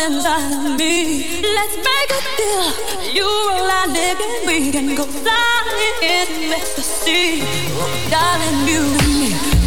and I me. Let's make a deal. You roll, I dig, and we can go flying in the sea. Darling, you and me.